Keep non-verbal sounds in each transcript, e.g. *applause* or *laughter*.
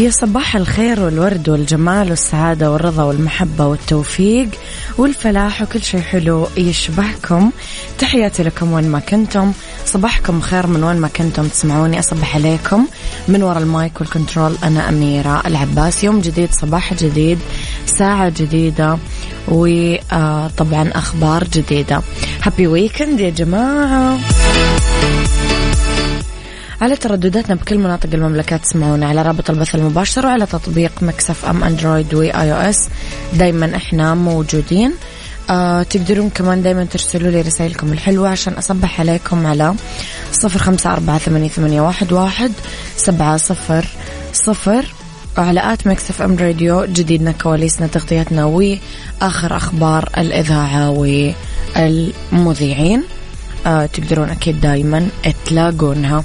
يا صباح الخير والورد والجمال والسعادة والرضا والمحبة والتوفيق والفلاح وكل شيء حلو يشبهكم. تحياتي لكم وين ما كنتم. صباحكم خير من وين ما كنتم تسمعوني. أصبح عليكم من وراء المايك والكنترول أنا أميرة العباس. يوم جديد صباح جديد ساعة جديدة وطبعا أخبار جديدة. happy weekend يا جماعة. على تردداتنا بكل مناطق المملكة تسمعونا على رابط البث المباشر وعلى تطبيق ميكس أف أم أندرويد وآي أو إس دايما إحنا موجودين. آه تقدرون كمان دايما ترسلوا لي رسائلكم الحلوة عشان أصبح عليكم على صفر خمسة أربعة ثمانية, ثمانية واحد, واحد سبعة صفر صفر. وعلى at ميكس اف أم راديو جديدنا كواليسنا تغطياتنا وآخر أخبار الإذاعة والمذيعين. آه تقدرون أكيد دايما تلاقونها.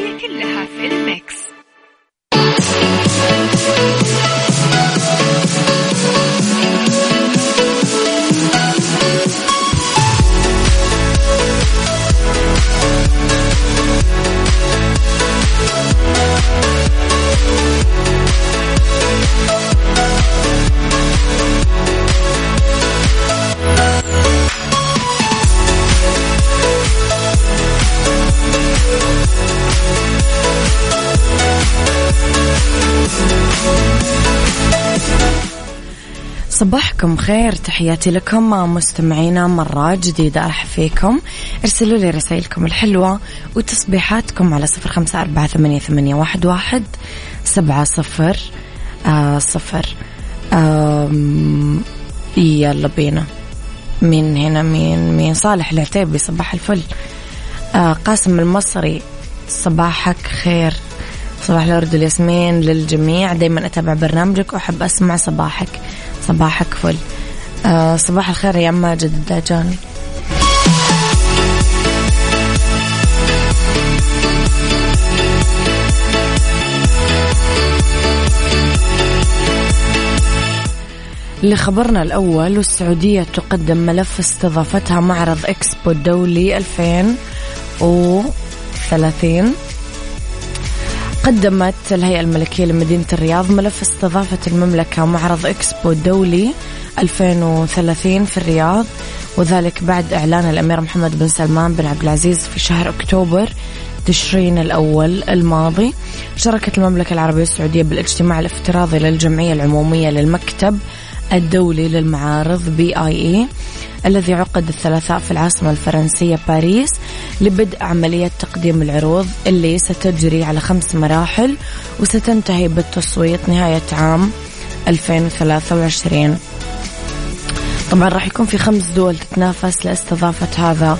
صباحكم خير تحياتي لكم مستمعينا مرة جديدة أرحب فيكم. ارسلوا لي رسائلكم الحلوة وتصبيحاتكم على صفر خمسة أربعة ثمانية, ثمانية واحد, واحد سبعة صفر آه صفر. يلا بينا. مين هنا؟ مين؟ مين؟ صالح العتيبي صباح الفل. آه قاسم المصري صباحك خير. صباح الورد والياسمين للجميع. دايما أتابع برنامجك وأحب أسمع صباحك. صباحك فل. آه صباح الخير يا ماجد الدجاني لخبرنا الأول والسعودية تقدم ملف استضافتها معرض إكسبو الدولي 2030 قدمت الهيئة الملكية لمدينة الرياض ملف استضافة المملكة معرض إكسبو الدولي 2030 في الرياض وذلك بعد إعلان الأمير محمد بن سلمان بن عبد العزيز في شهر أكتوبر تشرين الأول الماضي. شاركت المملكة العربية السعودية بالاجتماع الافتراضي للجمعية العمومية للمكتب الدولي للمعارض بي آي إي. الذي عقد الثلاثاء في العاصمة الفرنسية باريس لبدء عملية تقديم العروض اللي ستجري على خمس مراحل وستنتهي بالتصويت نهاية عام 2023 طبعا راح يكون في خمس دول تتنافس لاستضافة هذا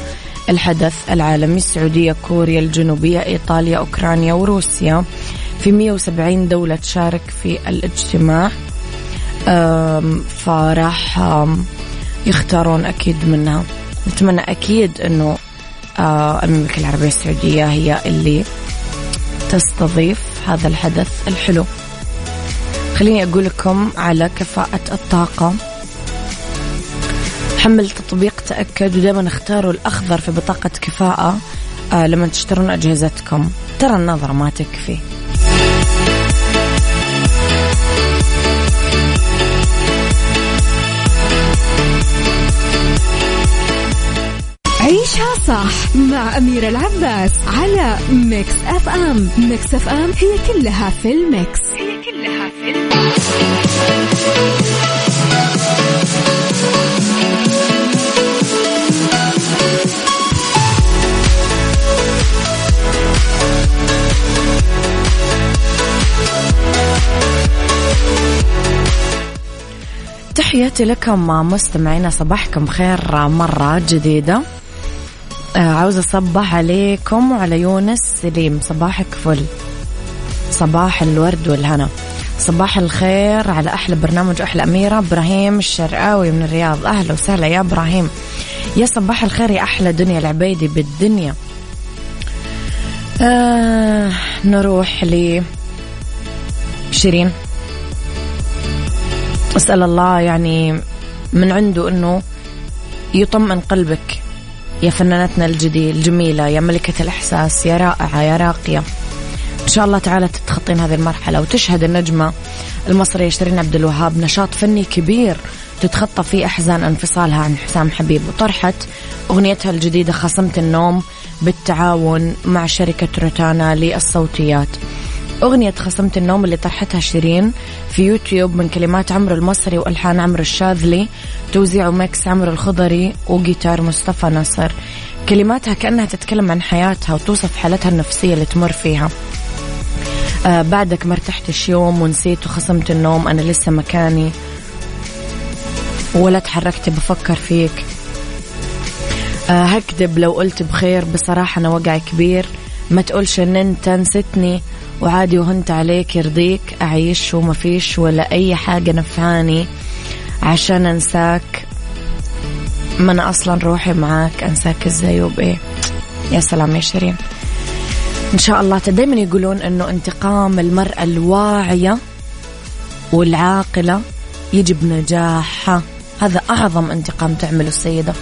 الحدث العالمي السعودية كوريا الجنوبية إيطاليا أوكرانيا وروسيا. في 170 دولة تشارك في الاجتماع. فراح يختارون أكيد منها. نتمنى أكيد أنه آه، المملكة العربية السعودية هي اللي تستضيف هذا الحدث الحلو. خليني أقول لكم على كفاءة الطاقة. حمل تطبيق تأكد ودائما اختاروا الأخضر في بطاقة كفاءة آه لما تشترون أجهزتكم. ترى النظرة ما تكفي. عيشها صح مع أميرة العباس على ميكس أف أم. ميكس أف أم هي كلها في الميكس. هي كلها في الميكس. تحياتي لكم مستمعينا صباحكم خير مرة جديدة. عاوزة أصبح عليكم وعلى يونس سليم. صباحك فل. صباح الورد والهنا. صباح الخير على أحلى برنامج أحلى أميرة. إبراهيم الشرقاوي من الرياض. أهلا وسهلا يا إبراهيم. يا صباح الخير يا أحلى دنيا العبيدي بالدنيا. آه نروح ل شيرين. أسأل الله يعني من عنده أنه يطمئن قلبك. يا فنانتنا الجميلة يا ملكة الإحساس يا رائعة يا راقية. إن شاء الله تعالى تتخطين هذه المرحلة وتشهد النجمة المصرية شيرين عبد الوهاب نشاط فني كبير تتخطى فيه أحزان انفصالها عن حسام حبيب. وطرحت أغنيتها الجديدة خصمت النوم بالتعاون مع شركة روتانا للصوتيات. أغنية خاصمت النوم اللي طرحتها شيرين في يوتيوب من كلمات عمرو المصري وألحان عمرو الشاذلي توزيع mix عمرو الخضري وجيتار مصطفى نصر كلماتها كأنها تتكلم عن حياتها وتوصف حالتها النفسية اللي تمر فيها. آه بعدك ما ارتحتش يوم ونسيت وخاصمت النوم أنا لسه مكاني. ولا تحركت بفكر فيك. آه هكذب لو قلت بخير بصراحة أنا واقع كبير. ما تقولش إن أنت نسيتني وعادي وهنت عليك يرضيك أعيش وما فيش ولا أي حاجة نفعاني عشان أنساك. ما أنا أصلا روحي معاك أنساك إزاي وبإيه يا سلام يا شيرين. إن شاء الله دايما يقولون أنه انتقام المرأة الواعية والعاقلة يجي بنجاحها هذا أعظم انتقام تعمله السيدة.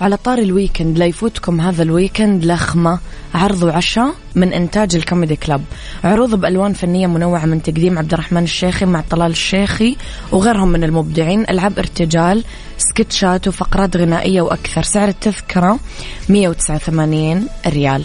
وعلى طاري ال weekend لا يفوتكم هذا ال weekend لخمة عرض وعشاء من إنتاج ال comedy club عروض بألوان فنية منوعة من تقديم عبد الرحمن الشيخي مع طلال الشيخي وغيرهم من المبدعين ألعاب ارتجال سكتشات وفقرات غنائية وأكثر. سعر التذكرة 189 ريال.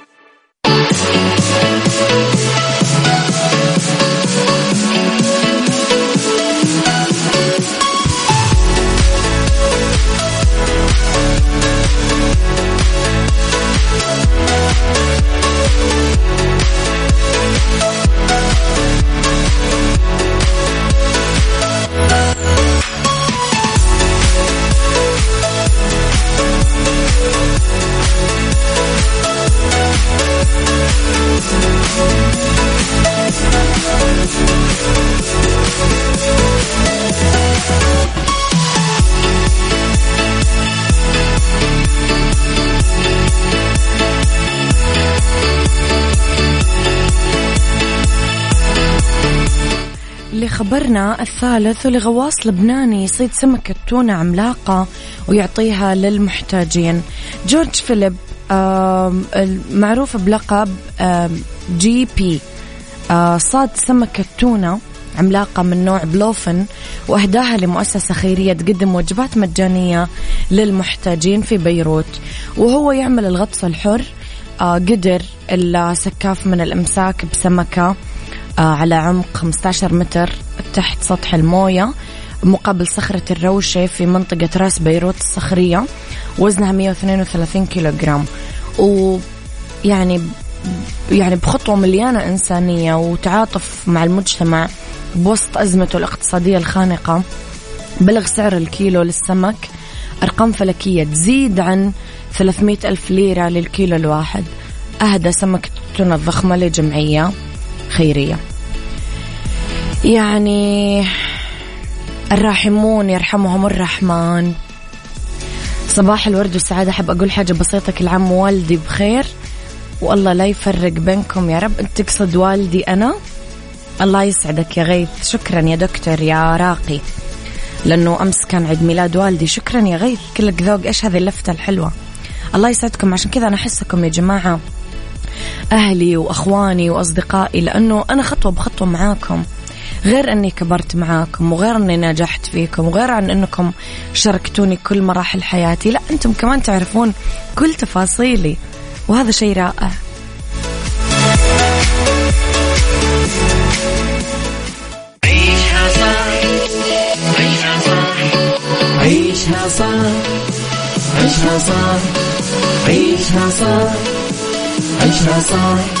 خبرنا الثالث لغواص لبناني يصيد سمكة تونة عملاقة ويعطيها للمحتاجين. جورج فيليب معروف بلقب GP صاد سمكة تونة عملاقة من نوع bluefin وأهداها لمؤسسة خيرية تقدم وجبات مجانية للمحتاجين في بيروت. وهو يعمل الغطس الحر آه، قدر سكاف من الإمساك بسمكة آه، على عمق 15 متر تحت سطح الموية مقابل صخرة الروشة في منطقة راس بيروت الصخرية. وزنها 132 كيلوغرام. ويعني يعني بخطوة مليانة إنسانية وتعاطف مع المجتمع بوسط أزمته الاقتصادية الخانقة. بلغ سعر الكيلو للسمك أرقام فلكية تزيد عن 300 ألف ليرة للكيلو الواحد. أهدى سمكة التونة الضخمة لجمعية خيرية. يعني الراحمون يرحمهم الرحمن. صباح الورد والسعادة. أحب أقول حاجة بسيطة كل عام والدي بخير والله لا يفرق بينكم يا رب. أنت تقصد والدي أنا؟ الله يسعدك يا غيث. شكرا يا دكتور يا راقي. لأنه أمس كان عيد ميلاد والدي. شكرا يا غيث. كلك ذوق. إيش هذه اللفتة الحلوة؟ الله يسعدكم. عشان كذا أنا أحسكم يا جماعة أهلي وأخواني وأصدقائي لأنه أنا خطوة بخطوة معاكم. غير أني كبرت معاكم وغير أني نجحت فيكم وغير عن أنكم شاركتوني كل مراحل حياتي لا أنتم كمان تعرفون كل تفاصيلي وهذا شيء رائع. عيشها صح عيشها صح عيشها صح عيشها صح عيشها صح. عيشها صح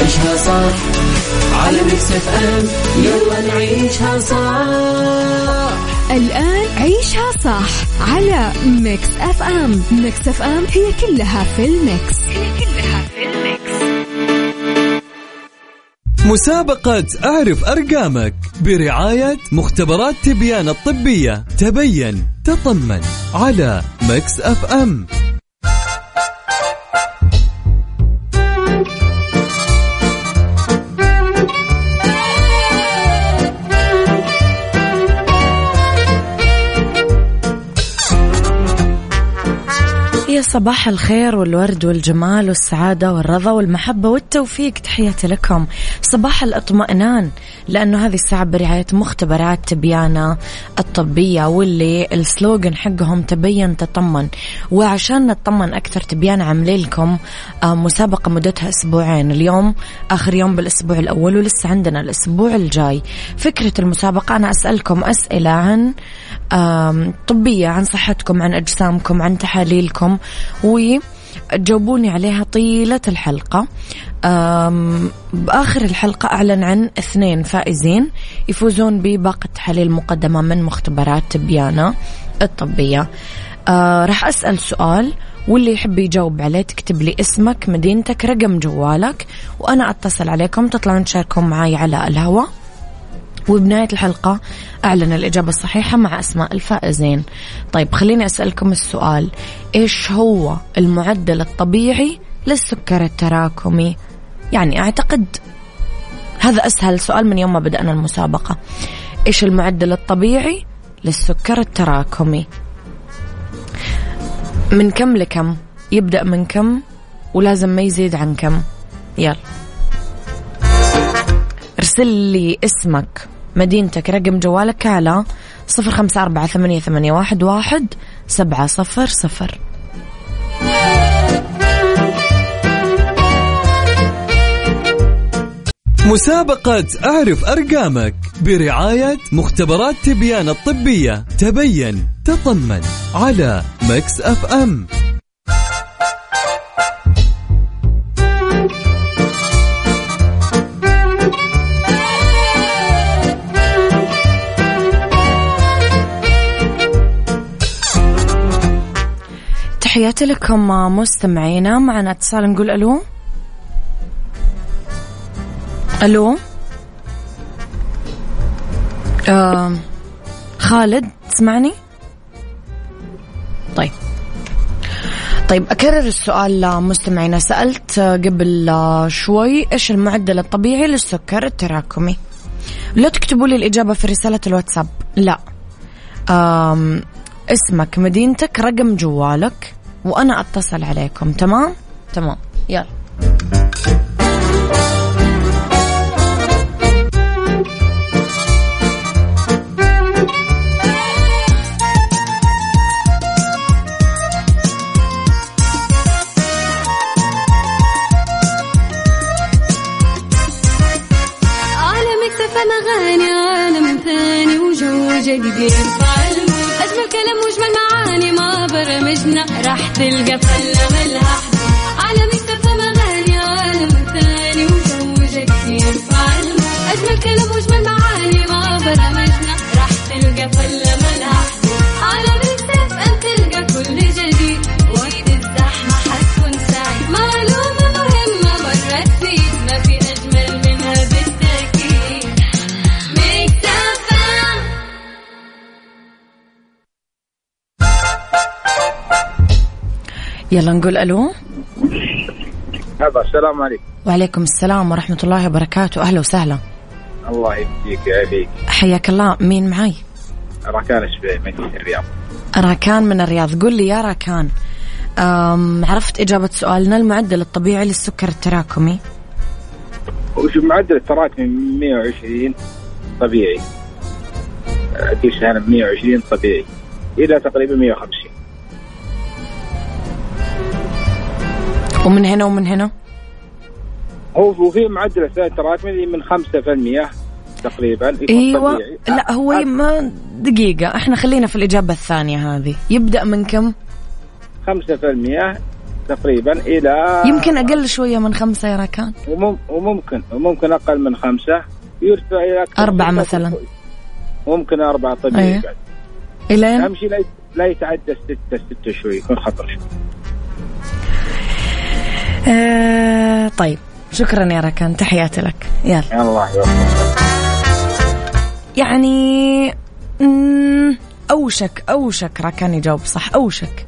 عيشها صح على ميكس اف ام. يلا نعيشها صح الآن عيشها صح على ميكس أف أم. ميكس أف أم هي كلها في ال mix. هي كلها في ال mix. مسابقة أعرف أرقامك برعاية مختبرات تبيان الطبية. تبين تطمن على مكس أف أم. صباح الخير والورد والجمال والسعادة والرضا والمحبة والتوفيق. تحياتي لكم. صباح الاطمئنان لأنه هذه الساعة برعاية مختبرات تبيانة الطبية واللي السلوغن حقهم تبين تطمن. وعشان نطمن أكثر تبيان عاملين لكم آه، مسابقة مدتها أسبوعين. اليوم آخر يوم بالأسبوع الأول ولسه عندنا الأسبوع الجاي. فكرة المسابقة أنا أسألكم أسئلة عن طبية عن صحتكم عن أجسامكم عن تحاليلكم. وجاوبوني عليها طيلة الحلقة. بآخر الحلقة أعلن عن اثنين فائزين يفوزون بباقة تحاليل مقدمة من مختبرات تبيانة الطبية. آه راح أسأل سؤال واللي يحب يجاوب عليه تكتب لي اسمك مدينتك رقم جوالك وأنا أتصل عليكم. تطلعون تشاركون معي على الهواء. وبنهاية الحلقة أعلن الإجابة الصحيحة مع أسماء الفائزين. طيب خليني أسألكم السؤال. إيش هو المعدل الطبيعي للسكر التراكمي؟ يعني أعتقد هذا أسهل سؤال من يوم ما بدأنا المسابقة. إيش المعدل الطبيعي للسكر التراكمي؟ من كم لكم؟ يبدأ من كم؟ ولازم ما يزيد عن كم. يلا. ارسل لي اسمك. مدينتك رقم جوالك على صفر خمسة أربعة ثمانية, ثمانية واحد, واحد سبعة صفر صفر. مسابقة أعرف أرقامك برعاية مختبرات تبيان الطبية. تبين تطمن على مكس أف أم تحياتي لكم مستمعينا. معنا اتصال نقول ألو؟ ألو؟ آه خالد تسمعني؟ طيب. طيب أكرر السؤال مستمعينا. سألت قبل شوي إيش المعدل الطبيعي للسكر التراكمي؟ لا تكتبوا لي الإجابة في رسالة الواتساب. لا. اسمك مدينتك رقم جوالك. وأنا أتصل عليكم. تمام؟ تمام. يلا. عالم اكتفى مغاني عالم ثاني وجو جديد ما برمجنا راح تلقى فلة ملها على مكتب أغاني عالم ثاني وجو يرفع المود أجمل كلام وأجمل معاني ما برمجنا راح تلقى فلة ملها يلا نقول ألو. هذا السلام عليكم. وعليكم السلام ورحمة الله وبركاته. أهلا وسهلا. الله يهديك يا حياك الله. مين معي راكان مدينة الرياض. راكان من الرياض. قل لي يا راكان عرفت إجابة سؤالنا المعدل الطبيعي للسكر التراكمي؟ وش معدل التراكمي؟ 120 طبيعي. قيس أنا 120 طبيعي. إلى تقريبا 150 ومن هنا ومن هنا؟ هو وفي معدل التراكمي من 5% تقريبا. إيوه. طبيعي. لا هو أ- ما دقيقة. إحنا خلينا في الإجابة الثانية هذه. يبدأ من كم؟ 5% تقريبا إلى يمكن أقل شوية من خمسة يا راكان ومم- وممكن وممكن أقل من خمسة. يرتفع إلى من مثلاً. ممكن أربعة طبيعي أيوة. بعد. إلين؟ أهم شيء لا يت- لا يتعدى ستة ستة شوي يكون خطر شوي. آه طيب. شكرا يا راكان تحياتي لك. يلا. الله يعني مم، أوشك أوشك راكان يجاوب صح. أوشك.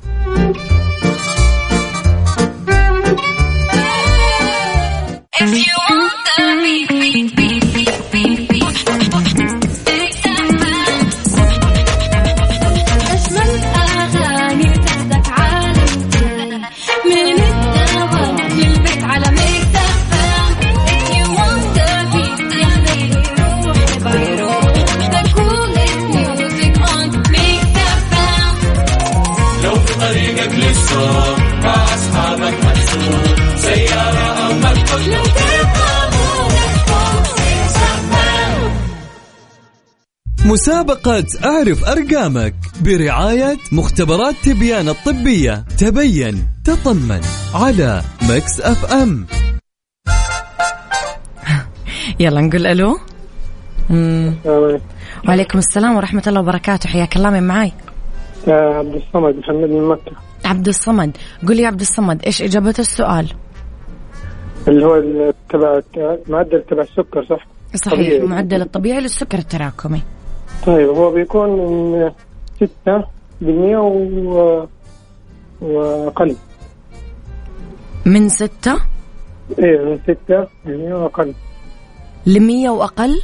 مسابقة أعرف أرقامك برعاية مختبرات تبيان الطبية. تبين تطمن على مكس أف أم. *laughs* يلا نقول ألو. مم. وعليكم السلام ورحمة الله وبركاته. حياك الله من معاي؟ عبد الصمد محمد من مكة. عبد الصمد. قل يا عبد الصمد إيش إجابة السؤال؟ اللي هو تبع معدل تبع السكر صح؟ صحيح طبيعي. المعدل الطبيعي للسكر التراكمي. طيب هو بيكون من ستة بالمية و... وأقل من ستة؟ إيه من ستة بالمية وأقل لمية وأقل؟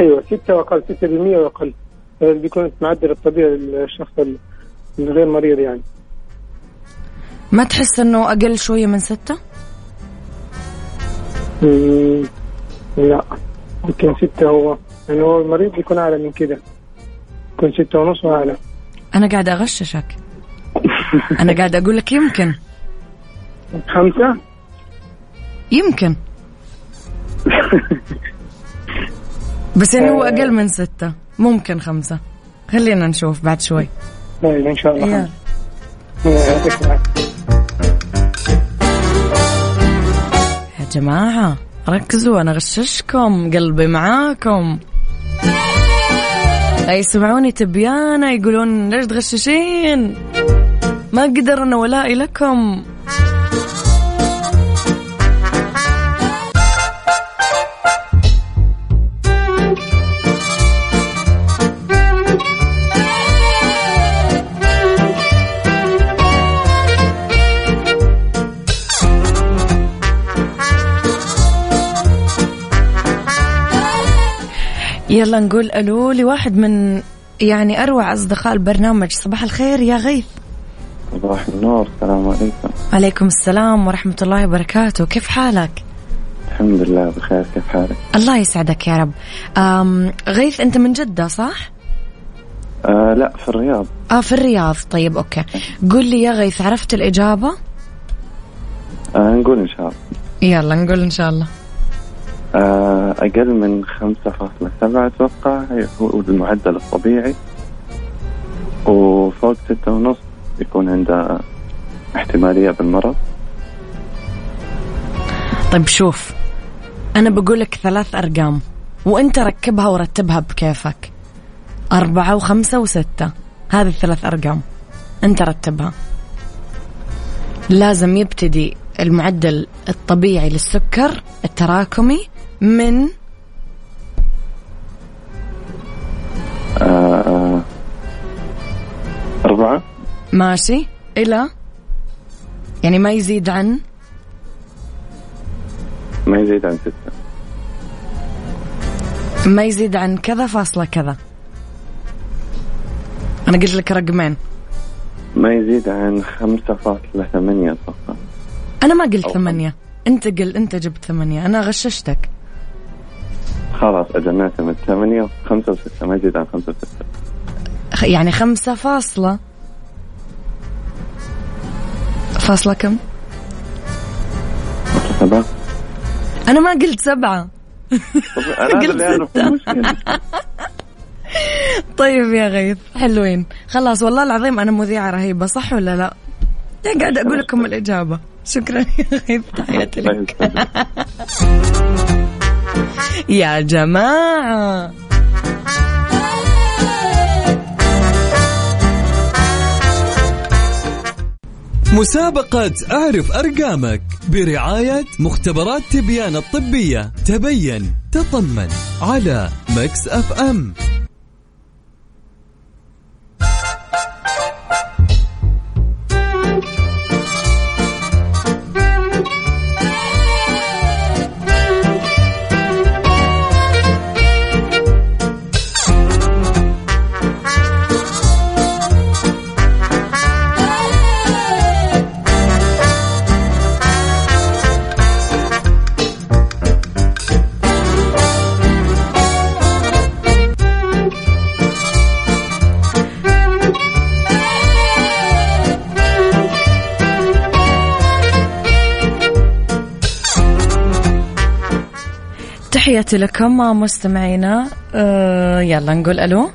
أيوة ستة وأقل ستة بالمية وأقل. بيكون معدل الطبيعي للشخص ال- الغير مريض يعني. ما تحس أنه أقل شوية من ستة؟ لا يمكن ستة هو. يعني هو المريض بيكون أعلى من كده. يكون ستة ونص وأعلى. أنا قاعدة أغششك. أنا قاعدة أقول لك يمكن. خمسة؟ يمكن. بس يعني هو أقل من ستة. ممكن خمسة. خلينا نشوف بعد شوي. طيب إن شاء الله. يا جماعة ركزوا أنا غششكم قلبي معاكم. يسمعوني تبيانة يقولون ليش تغششين؟ ما أقدر أنا ولائي لكم. يلا نقول ألو لواحد من يعني أروع أصدقاء البرنامج. صباح الخير يا غيث. صباح النور السلام عليكم. عليكم السلام ورحمة الله وبركاته. كيف حالك؟ الحمد لله بخير كيف حالك؟ الله يسعدك يا رب. أم غيث أنت من جدة صح؟ آه لا في الرياض. آه في الرياض. طيب أوكي. قل لي يا غيث عرفت الإجابة؟ آه نقول إن شاء الله. يلا نقول إن شاء الله. أقل من خمسة فاصلة سبعة أتوقع هو المعدل الطبيعي. وفوق ستة ونص يكون عنده احتمالية بالمرض. طيب شوف أنا بقول لك ثلاث أرقام وأنت ركبها ورتبها بكيفك. أربعة وخمسة وستة هذه الثلاث أرقام أنت رتبها. لازم يبتدي المعدل الطبيعي للسكر التراكمي من آه، أربعة. ماشي. إلى. يعني ما يزيد عن؟ ما يزيد عن ستة. ما يزيد عن كذا فاصلة كذا. أنا قلت لك رقمين. ما يزيد عن خمسة فاصلة ثمانية أتوقع. أنا ما قلت ثمانية. أنت قل أنت جبت ثمانية. أنا غششتك. خلاص أجل نعتمد ثمانية خمسة وستة ما يزيد عن خمسة وستة خ- يعني خمسة فاصلة فاصلة كم؟ سبعة أنا ما قلت سبعة أنا *laughs* قلت ستة. *laughs* طيب يا غيث حلوين خلاص والله العظيم أنا مذيعة رهيبة صح ولا لا؟ لا قاعد أقول لكم الإجابة شكرا يا غيث تحياتي لك. *laughs* *laughs* يا جماعة. مسابقة أعرف أرقامك برعاية مختبرات تبيان الطبية. تبين تطمن على مكس أف أم. تحياتي لكم مستمعينا. آه يلا نقول ألو.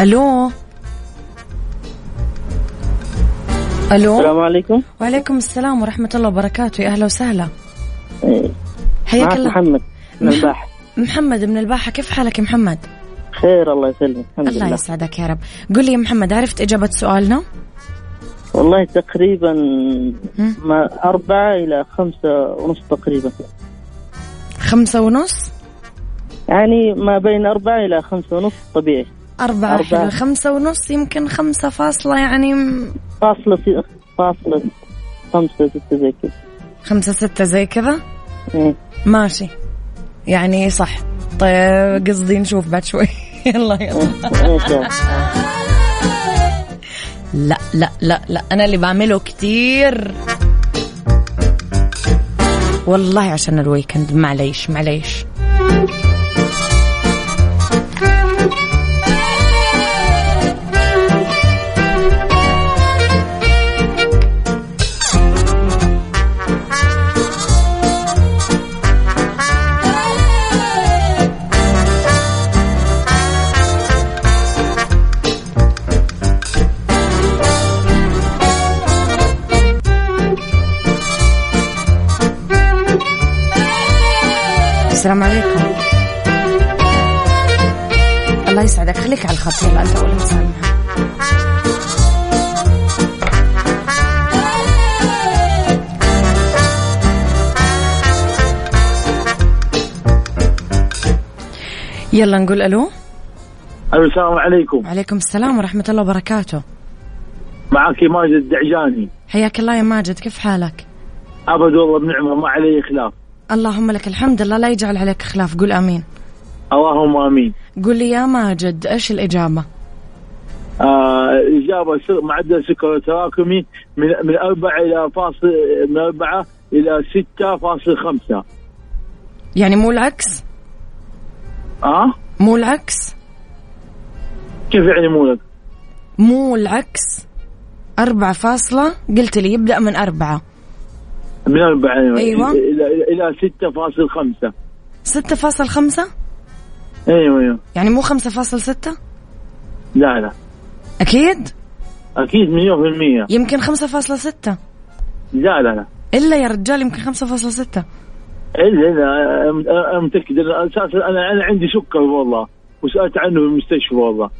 ألو. ألو. السلام عليكم. وعليكم السلام ورحمة الله وبركاته. يا أهلا وسهلا. إيه، حياك الله. محمد من الباحة. محمد من الباحة. كيف حالك يا محمد؟ خير الله يسلمك. الحمد الله لله. يسعدك يا رب. قل لي يا محمد عرفت إجابة سؤالنا؟ والله تقريبا؟ ما أربعة إلى خمسة ونص تقريبا. خمسة ونص؟ يعني ما بين أربعة إلى خمسة ونص طبيعي. أربعة أربعة. حلو. خمسة ونص يمكن خمسة فاصلة يعني فاصلة س- فاصلة خمسة ستة زي كذا. خمسة ستة زي كذا؟ إيه. ماشي. يعني صح. طيب قصدي نشوف بعد شوي. *laughs* يلا يلا. الله. لا لا لا لا. أنا اللي بعمله كتير. والله عشان الويكند معليش معليش. السلام عليكم. الله يسعدك. خليك على الخط. يلا أنت أول إنسان. يلا نقول ألو. السلام عليكم. وعليكم السلام ورحمة الله وبركاته. معك ماجد الدعجاني. حياك الله يا ماجد. كيف حالك؟ أبد والله بنعمة ما علي خلاف اللهم لك الحمد. الله لا يجعل عليك خلاف. قول آمين. اللهم آمين. قول لي يا ماجد إيش الإجابة؟ آه إجابة س- معدل سكر تراكمي من من أربعة إلى فاصل من أربعة إلى ستة فاصل خمسة. يعني مو العكس؟ آه؟ مو العكس؟ كيف يعني مو لك؟ مو العكس. أربعة فاصلة قلت لي يبدأ من أربعة. من أربعة أيوة. إلى إلى إلى ستة فاصل خمسة. ستة فاصل خمسة؟ أيوة أيوة. يعني مو خمسة فاصل ستة؟ لا لا. أكيد؟ أكيد مليون في المية. يمكن خمسة فاصلة ستة. لا لا لا. إلا يا رجال يمكن خمسة فاصلة ستة. إلا إلا. أم- أنا متأكد أنا أساسا أنا أنا عندي سكر والله. وسألت عنه في المستشفى والله.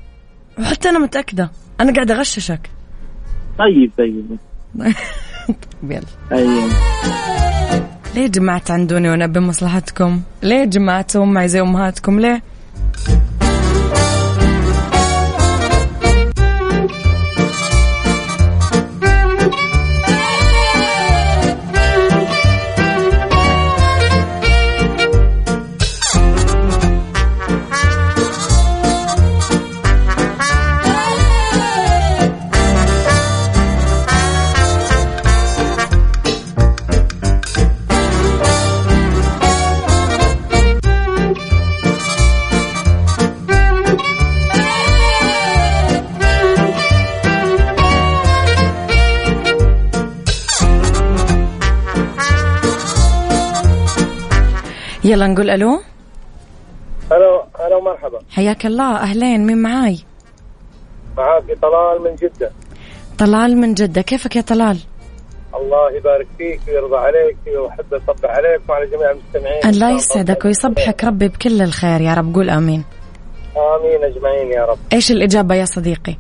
وحتى أنا متأكدة. أنا قاعدة أغششك. طيب طيب. *laughs* يلا. أيوة ليه جمعت عندوني وأنا بمصلحتكم؟ ليه جمعتوا معي زي أمهاتكم؟ ليه؟ يلا نقول ألو. ألو ألو مرحبا. حياك الله. أهلين مين معاي؟ معاك طلال من جدة. طلال من جدة. كيفك يا طلال؟ الله يبارك فيك ويرضى عليك واحب اصبح عليك وعلى جميع المستمعين. الله يسعدك ويصبحك ربي بكل الخير يا رب. قول آمين. آمين أجمعين يا رب. إيش الإجابة يا صديقي؟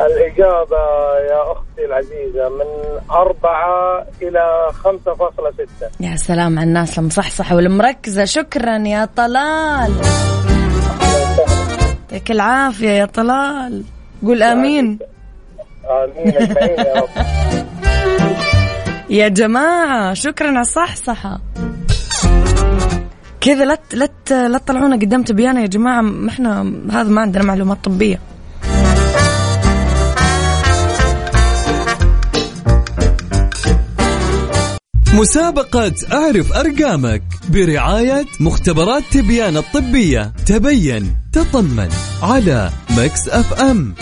الإجابة يا أختي العزيزة من أربعة إلى خمسة فاصلة ستة. يا سلام على الناس المصحصحة والمركزة. شكرا يا طلال. يعطيك العافية يا طلال. قول آمين. آمين أجمعين يا رب. *laughs* يا جماعة شكرا على الصحصحة. كذا لا لا لا تطلعونا قدام تبيانة يا جماعة. ما إحنا هذا ما عندنا معلومات طبية. مسابقة أعرف أرقامك برعاية مختبرات تبيان الطبية. تبين تطمن على ميكس أف أم.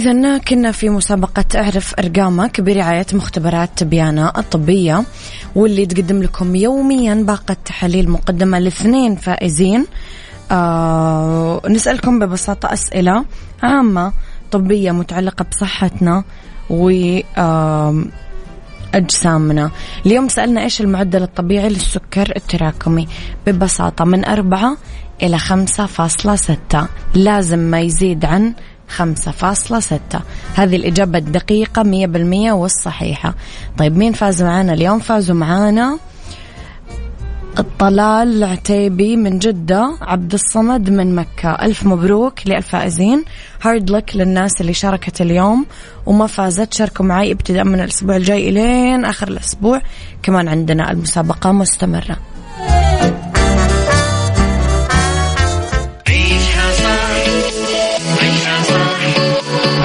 إذا كنا في مسابقة أعرف أرقامك برعاية مختبرات تبيان الطبية واللي تقدم لكم يوميا باقة تحاليل مقدمة لاثنين فائزين. آه نسألكم ببساطة أسئلة عامة طبية متعلقة بصحتنا و أجسامنا. اليوم سألنا إيش المعدل الطبيعي للسكر التراكمي؟ ببساطة من أربعة إلى خمسة فاصلة ستة. لازم ما يزيد عن خمسة فاصلة ستة. هذه الإجابة الدقيقة مية بالمية والصحيحة. طيب مين فاز معانا اليوم؟ فازوا معانا الطلال العتيبي من جدة عبد الصمد من مكة. ألف مبروك للفائزين. هارد لك للناس اللي شاركت اليوم. وما فازت شاركوا معي ابتداء من الأسبوع الجاي إلين آخر الأسبوع. كمان عندنا المسابقة مستمرة.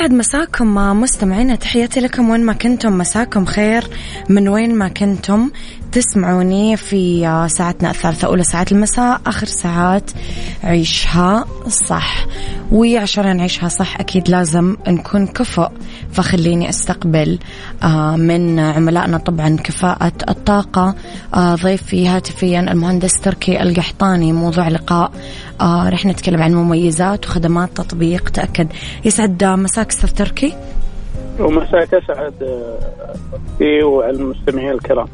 يسعد مساكم مستمعينا تحياتي لكم وين ما كنتم. مساكم خير من وين ما كنتم. تسمعوني في آه، ساعتنا الثالثة أولى ساعات المساء آخر ساعات عيشها صح. وعشان نعيشها صح أكيد لازم نكون كفؤ. فخليني أستقبل آه، من عملائنا طبعا كفاءة الطاقة آه، ضيفي هاتفيا المهندس تركي القحطاني. موضوع لقاء رح نتكلم عن مميزات وخدمات تطبيق. تأكد. يسعد مساك أستاذ تركي؟ ومساك أسعد في وعلى المستمعين الكرام.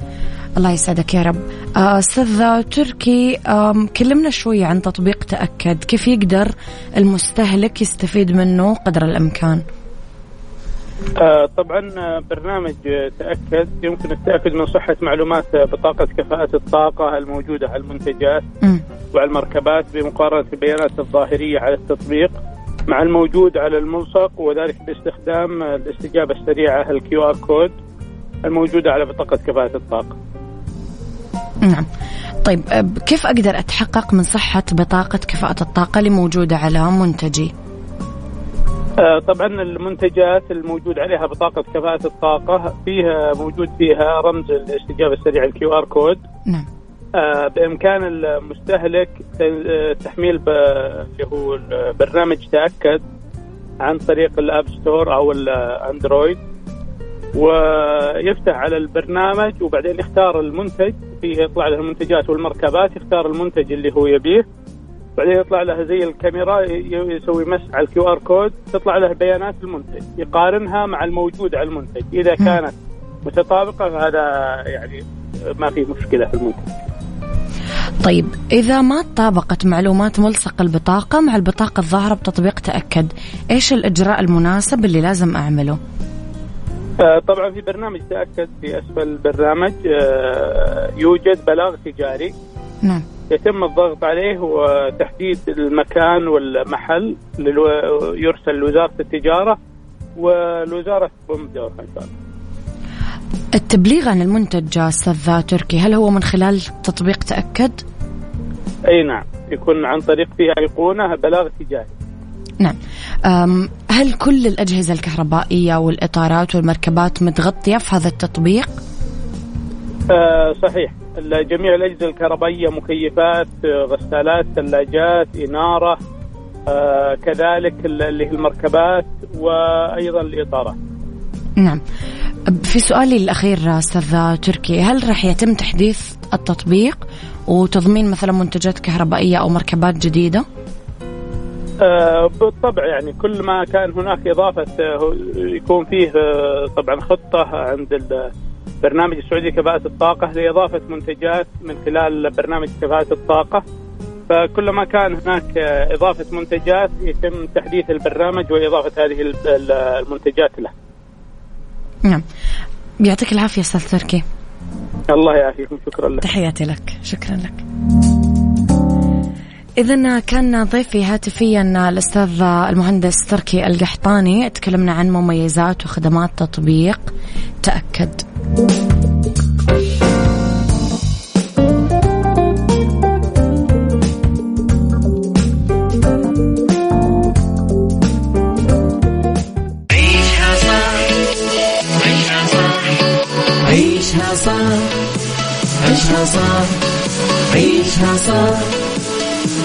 الله يسعدك يا رب آه، أستاذ تركي كلمنا شوي عن تطبيق تأكد كيف يقدر المستهلك يستفيد منه قدر الإمكان آه طبعا برنامج تأكد يمكن التأكد من صحة معلومات بطاقة كفاءة الطاقة الموجودة على المنتجات م. وعلى المركبات بمقارنة البيانات الظاهرية على التطبيق مع الموجود على الملصق وذلك باستخدام الاستجابة السريعة ال QR code الموجودة على بطاقة كفاءة الطاقة. نعم. طيب كيف أقدر أتحقق من صحة بطاقة كفاءة الطاقة اللي موجودة على منتجي؟ آه طبعا المنتجات الموجود عليها بطاقة كفاءة الطاقة فيها موجود فيها رمز الاستجابة السريعة ال QR code نعم آه بإمكان المستهلك تحميل اللي هو برنامج تأكد عن طريق ال App Store أو الأندرويد ويفتح على البرنامج وبعدين يختار المنتج فيه يطلع له المنتجات والمركبات يختار المنتج اللي هو يبيه. بعدين يطلع له زي الكاميرا يسوي مسح على ال QR code تطلع له بيانات المنتج يقارنها مع الموجود على المنتج. إذا كانت متطابقة فهذا يعني ما في مشكلة في المنتج. طيب إذا ما طابقت معلومات ملصق البطاقة مع البطاقة الظاهرة بتطبيق تأكد إيش الإجراء المناسب اللي لازم أعمله؟ آه، طبعا في برنامج تأكد في أسفل البرنامج آه، يوجد بلاغ تجاري نعم يتم الضغط عليه وتحديد المكان والمحل يرسل لوزارة التجارة والوزاره تقوم بدورها إن شاء الله. التبليغ عن المنتج أستاذ تركي هل هو من خلال تطبيق تأكد؟ أي نعم يكون عن طريق فيها ايقونه بلاغ تجاري. نعم هل كل الأجهزة الكهربائية والإطارات والمركبات متغطية في هذا التطبيق؟ آه صحيح جميع الأجهزة الكهربائية مكيفات غسالات ثلاجات إنارة آه كذلك اللي هي المركبات وأيضا الإطارات نعم في سؤالي الأخير أستاذ تركي هل راح يتم تحديث التطبيق وتضمين مثلا منتجات كهربائية أو مركبات جديدة؟ آه، بالطبع يعني كل ما كان هناك إضافة آه، يكون فيه آه، طبعا خطة عند البرنامج السعودي كفاءة الطاقة لإضافة منتجات من خلال برنامج كفاءة الطاقة. فكلما كان هناك إضافة منتجات يتم تحديث البرنامج وإضافة هذه المنتجات له. نعم. يعطيك العافية أستاذ تركي. الله يعافيكم شكرا لك. تحياتي لك. شكرا لك. إذا كان ضيفي هاتفيا الأستاذ المهندس تركي القحطاني. تكلمنا عن مميزات وخدمات تطبيق. تأكد. عيشها صح عيشها صح عيشها صح عيشها صح عيشها صح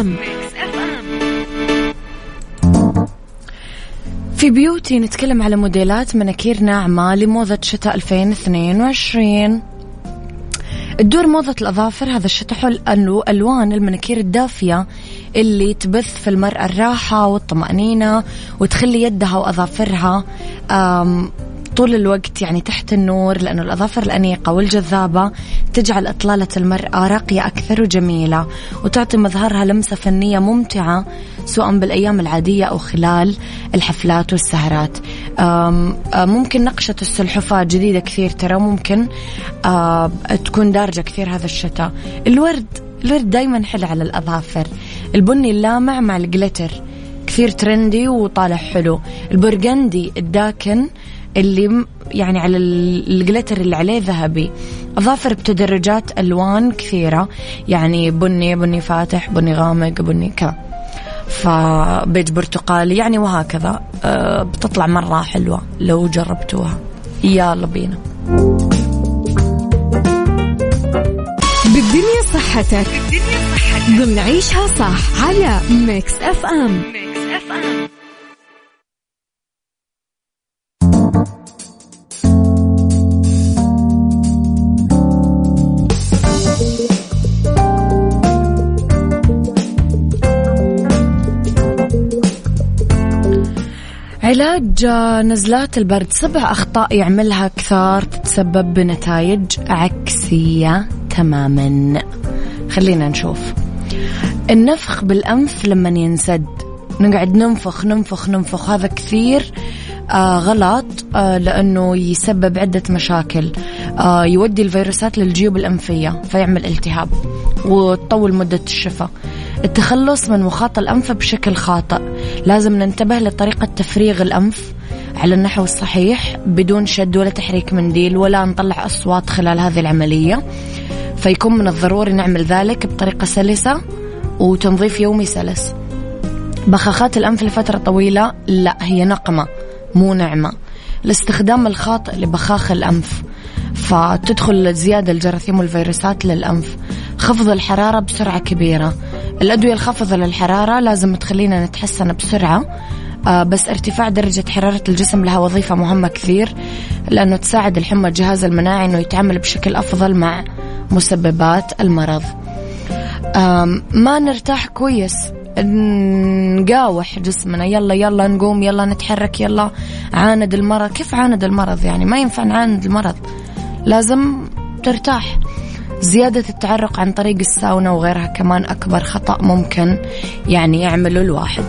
ام في بيوتي نتكلم على موديلات مناكير ناعمة لموضة شتاء 2022 تدور موضة الأظافر هذا الشتاء حول ألوان المناكير الدافية اللي تبث في المرأة الراحة والطمأنينة وتخلي يدها وأظافرها طول الوقت يعني تحت النور لأنه الأظافر الأنيقة والجذابة تجعل إطلالة المرأة راقية أكثر وجميلة وتعطي مظهرها لمسة فنية ممتعة سواء بالأيام العادية أو خلال الحفلات والسهرات. ممكن نقشة السلحفاة جديدة كثير ترى ممكن تكون دارجة كثير هذا الشتاء. الورد الورد دايما حلو على الأظافر. البني اللامع مع الجلتر كثير ترندي وطالع حلو. البرغندي الداكن اللي يعني على ال glitter اللي عليه ذهبي. أظافر بتدرجات ألوان كثيرة. يعني بني بني فاتح بني غامق بني كذا. فبيج برتقالي يعني وهكذا. أه بتطلع مرة حلوة لو جربتوها. يلا بينا. بالدنيا صحتك. بالدنيا صحتك. ضمن عيشها صح على Mix FM. Mix علاج نزلات البرد سبع أخطاء يعملها كثار تتسبب بنتائج عكسية تماما. خلينا نشوف. النفخ بالأنف لما ينسد. نقعد ننفخ ننفخ ننفخ. هذا كثير آه غلط آه لأنه يسبب عدة مشاكل. آه يودي الفيروسات للجيوب الأنفية فيعمل التهاب وتطول مدة الشفاء. التخلص من مخاط الأنف بشكل خاطئ. لازم ننتبه لطريقة تفريغ الأنف على النحو الصحيح بدون شد ولا تحريك منديل ولا نطلع أصوات خلال هذه العملية. فيكون من الضروري نعمل ذلك بطريقة سلسة وتنظيف يومي سلس. بخاخات الأنف لفترة طويلة لا هي نقمة مو نعمة. الاستخدام الخاطئ لبخاخ الأنف. فتدخل زيادة الجراثيم والفيروسات للأنف. خفض الحرارة بسرعة كبيرة. الأدوية الخافضة للحرارة لازم تخلينا نتحسن بسرعة. آه بس ارتفاع درجة حرارة الجسم لها وظيفة مهمة كثير لأنه تساعد الحمى الجهاز المناعي أنه يتعامل بشكل أفضل مع مسببات المرض. ما نرتاح كويس نقاوح جسمنا. يلا يلا نقوم يلا نتحرك يلا عاند المرض. كيف عاند المرض يعني؟ ما ينفع نعاند المرض. لازم ترتاح. زيادة التعرق عن طريق الساونا وغيرها كمان أكبر خطأ ممكن يعني يعمله الواحد.